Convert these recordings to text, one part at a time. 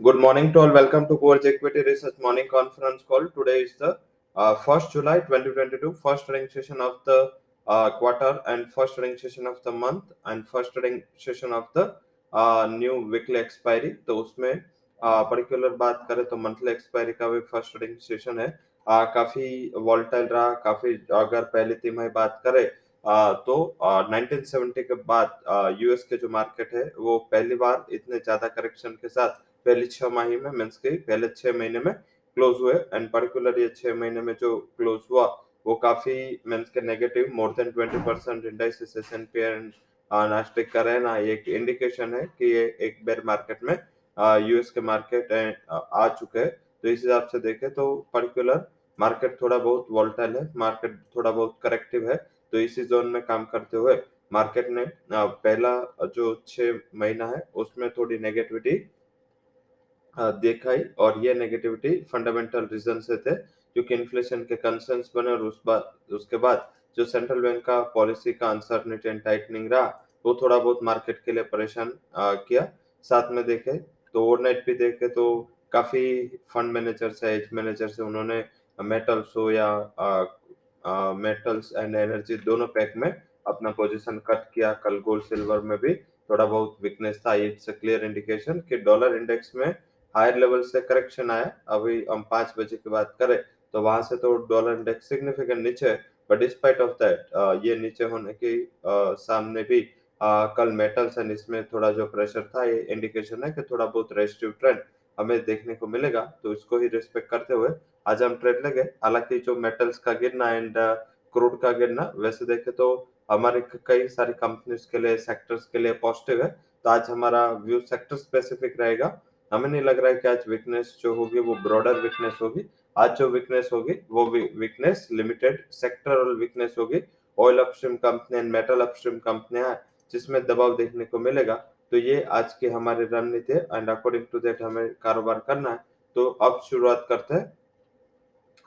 Good morning to all. Welcome to Coach Equity Research Morning Conference Call. Today is the uh, 1st July 2022, first trading session of the uh, quarter and first trading session of the month and first trading session of the uh, new weekly expiry. तो उसमें particular बात करें तो monthly expiry का भी first trading session है आ, काफ़ी volatile रहा काफ़ी अगर पहली तिमाही बात करें तो आ, 1970 के बाद यूएस के जो मार्केट है वो पहली बार इतने ज़्यादा करेक्शन के साथ पहली छह माही में मीन्स के पहले छह महीने में क्लोज हुए एंड पर्टिकुलर ये छह महीने में जो क्लोज हुआ, वो काफ़ी मीन्स के negative more than twenty percent indices S P and Nasdaq का रहना एक इंडिकेशन है कि ये एक बेर मार्केट में यूएस के मार्केट आ चुके हैं। तो इस हिसाब से देखें तो पर्टिकुलर मार्केट थोड़ा बहुत वॉल्टाइल है मार्केट थोड़ा बहुत करेक्टिव है। तो इसी जोन में काम करते हुए मार्केट ने पहला जो छह महीना है, उसमें थोड़ी नेगेटिविटी दिखाई और ये नेगेटिविटी फंडामेंटल रीजन से थे, क्योंकि इन्फ्लेशन के कंसर्न्स बने और उस बाद, उसके बाद जो सेंट्रल बैंक का पॉलिसी का अनसर्टनिटी एंड टाइटनिंग रहा, वो थोड़ा बहुत मार्केट के लिए परेशान किया। साथ में देखे तो ओवरनाइट भी देखे तो काफ़ी फंड मैनेजर से एज मैनेजर से उन्होंने मेटल्स हो या मेटल्स एंड एनर्जी दोनों पैक में अपना पोजीशन कट किया। कल गोल्ड सिल्वर में भी थोड़ा बहुत वीकनेस था। इट्स क्लियर इंडिकेशन कि डॉलर इंडेक्स में हायर लेवल से करेक्शन आया अभी हम पाँच बजे की बात करें तो वहाँ से तो डॉलर इंडेक्स सिग्निफिकेंट नीचे बट डिस्पाइट ऑफ़ दैट ये नीचे होने के सामने भी आ, कल मेटल्स एंड इसमें थोड़ा जो प्रेशर था ये इंडिकेशन है कि थोड़ा बहुत रेस्टिव ट्रेंड हमें देखने को मिलेगा तो इसको ही रिस्पेक्ट करते हुए आज हम ट्रेड लगे हालाँकि जो मेटल्स का गिरना एंड क्रूड का गिरना वैसे देखे तो हमारे कई सारी कंपनीज़ के लिए सेक्टर्स के लिए पॉजिटिव है तो आज हमारा व्यू सेक्टर स्पेसिफिक रहेगा। हमें नहीं लग रहा है कि आज वीकनेस जो होगी, वो ब्रॉडर वीकनेस होगी। आज जो वीकनेस होगी, वो वीकनेस लिमिटेड सेक्टरल वीकनेस होगी। Oil upstream company and metal upstream कंपनियाँ जिसमें दबाव देखने को मिलेगा। तो ये आज की हमारी रणनीति है एंड अकॉर्डिंग टू दैट हमें कारोबार करना है। तो अब शुरुआत करते हैं।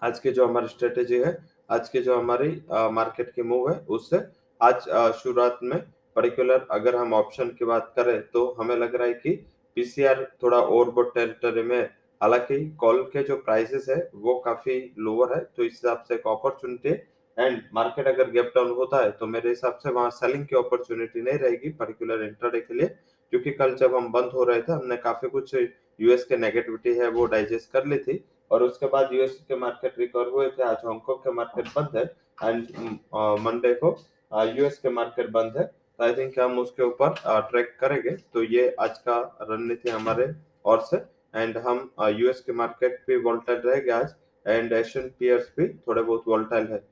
आज की जो हमारी स्ट्रेटेजी है, आज की जो हमारी मार्केट की मूव है, उससे आज शुरुआत में पर्टिकुलर अगर हम ऑप्शन की बात करें तो हमें लग रहा है कि पीसीआर थोड़ा ओवरबोट टेरिटरी में, हालाँकि कॉल के जो प्राइसेस है, वो काफ़ी लोअर है तो इस हिसाब से एक अपॉर्चुनिटी एंड मार्केट अगर गैप डाउन होता है तो मेरे हिसाब से वहाँ सेलिंग की अपॉर्चुनिटी नहीं रहेगी पर्टिकुलर इंट्राडे के लिए, क्योंकि कल जब हम बंद हो रहे थे, हमने काफ़ी कुछ यूएस के नेगेटिविटी है, वो डाइजेस्ट कर ली थी, और उसके बाद यूएस के मार्केट रिकवर हुए थे, आज हांगकॉन्ग के मार्केट बंद है एंड मंडे को यूएस के मार्केट बंद है आई थिंक हम उसके ऊपर ट्रैक करेंगे। तो ये आज का रणनीति हमारे और से। एंड हम यूएस के मार्केट भी वोल्टाइल रहेंगे आज। एंड एशियन पियर्स भी थोड़े बहुत वोल्टाइल है।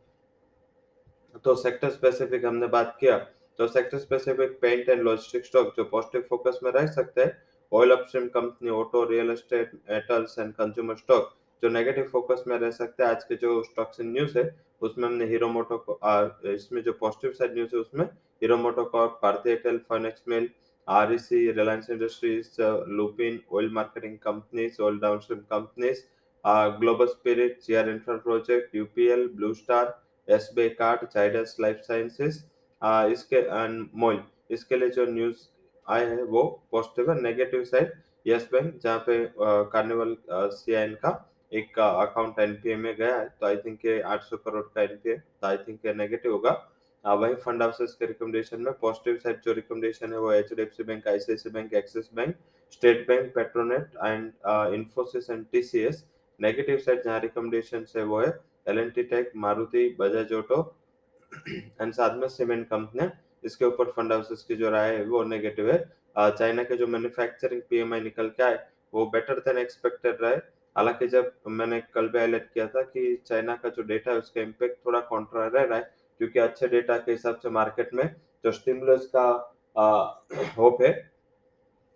तो सेक्टर स्पेसिफिक हमने बात किया। तो sector specific paint and logistic stock जो पॉजिटिव फोकस में रह सकते हैं। Oil upstream company auto real estate metals and consumer stock जो नेगेटिव फोकस में रह सकते हैं। आज के जो स्टॉक्स इन न्यूज़ है, उसमें हमने हीरो मोटो को इसमें जो पॉजिटिव साइड न्यूज़ है, उसमें कॉर्प भारतीय एयरटेल फाइनेक्स मिल REC, Reliance Industries, uh, Lupin, oil marketing companies, oil downstream companies, uh, Global Spirit, GR Infra Project, UPL, Blue Star, SBI Card, Zydus Life Sciences, uh, इसके मोइल इसके लिए जो news आए हैं वो पॉजिटिव है नेगेटिव साइड यस बैंक जहाँ पे कार्निवल सीआईएन का एक अकाउंट एनपीए में गया है तो आई थिंक ये 800 करोड़ का एनपीए तो आई थिंक नेगेटिव होगा वही फंड हाउसेस के रिकमेंडेशन में पॉजिटिव साइड जो रिकमेंडेशन है वो H D F C bank ICICI bank Axis bank State Bank Petronet and Infosys and TCS negative side जहाँ रिकमेंडेशन है वो है L N T tech Maruti Bajaj auto and साथ में सीमेंट कंपनियाँ इसके ऊपर फंड हाउसेस की जो राय है वो नेगेटिव है। चाइना के जो मैन्युफैक्चरिंग पीएमआई निकल के आए, वो बेटर देन एक्सपेक्टेड रहे। हालाँकि जब मैंने कल भी हाईलाइट किया था कि चाइना का जो डेटा है उसका इम्पैक्ट थोड़ा कॉन्ट्रा रह रहा है क्योंकि अच्छे डेटा के हिसाब से मार्केट में जो स्टिमुलस का होप है,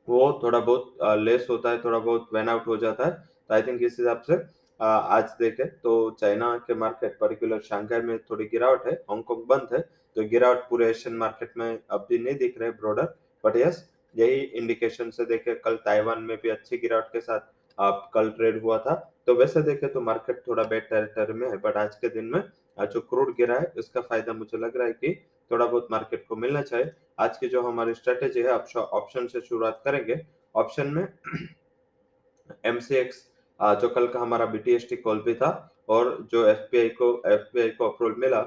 वो थोड़ा बहुत लेस होता है, थोड़ा बहुत वेन आउट हो जाता है। तो आई थिंक इस हिसाब से आज देखे तो चाइना के मार्केट पर्टिकुलर शंघाई में थोड़ी गिरावट है हांगकॉन्ग बंद है तो गिरावट पूरे एशियन मार्केट में अब भी नहीं दिख रहे ब्रॉडर बट यस यही इंडिकेशन से देखे, कल ताइवान में भी अच्छी गिरावट के साथ आप कल ट्रेड हुआ था तो वैसे देखे तो मार्केट थोड़ा बेड टेरिटरी में है बट आज के दिन में जो क्रूड गिरा है, उसका फ़ायदा मुझे लग रहा है कि थोड़ा बहुत मार्केट को मिलना चाहिए। आज की जो हमारी स्ट्रेटेजी है ऑप्शन से शुरुआत करेंगे। ऑप्शन में एमसीएक्स जो कल का हमारा बीटीएसटी कॉल भी था, और जो एफपीआई को एफपीआई को अप्रूवल मिला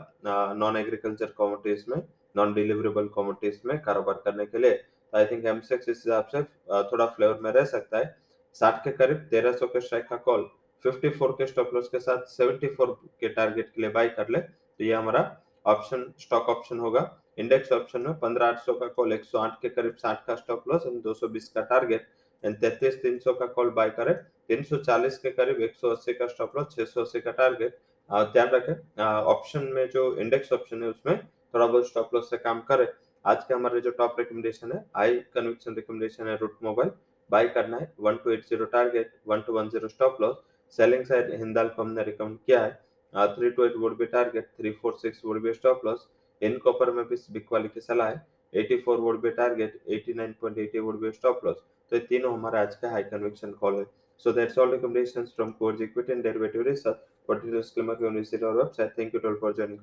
नॉन एग्रीकल्चर कमोडिटीज में नॉन डिलीवरेबल कमोडिटीज में कारोबार करने के लिए। आई थिंक एमसीएक्स इस हिसाब से थोड़ा फ्लेवर में रह सकता है। साठ के करीब, तेरह सौ के स्ट्राइक का कॉल 54 के स्टॉप लॉस के साथ 74 के टारगेट के लिए बाई कर ले तो ये हमारा ऑप्शन स्टॉक ऑप्शन होगा। इंडेक्स ऑप्शन में पंद्रह आठ सौ का कॉल एक सौ आठ के करीब साठ का स्टॉप लॉस एंड दो सौ बीस का टारगेट एंड तैतीस तीन सौ का कॉल बाय करे, तीन सौ चालीस के करीब एक सौ अस्सी का स्टॉप लॉस छह सौ अस्सी का टारगेट ध्यान रखें ऑप्शन में जो इंडेक्स ऑप्शन है, उसमें थोड़ा बहुत स्टॉप लॉस से काम करे। आज के हमारे जो टॉप रिकमेंडेशन है आई कन्विक्शन रिकमेंडेशन है रूट मोबाइल बाय करना है। One two eight zero target one two one zero stop loss selling side Hindalco हमने रिकमेंड किया है। Three two eight would be target three four six would be stop loss in copper में भी बिग वाली की सलाह है। 84 would be target 89.80 would be stop loss तो ये तीनों हमारे आज का हाई कन्विक्शन कॉल है। All recommendations from Coach Equity and Derivative Research. For details, disclaimer, you can visit our website. Thank you all for joining.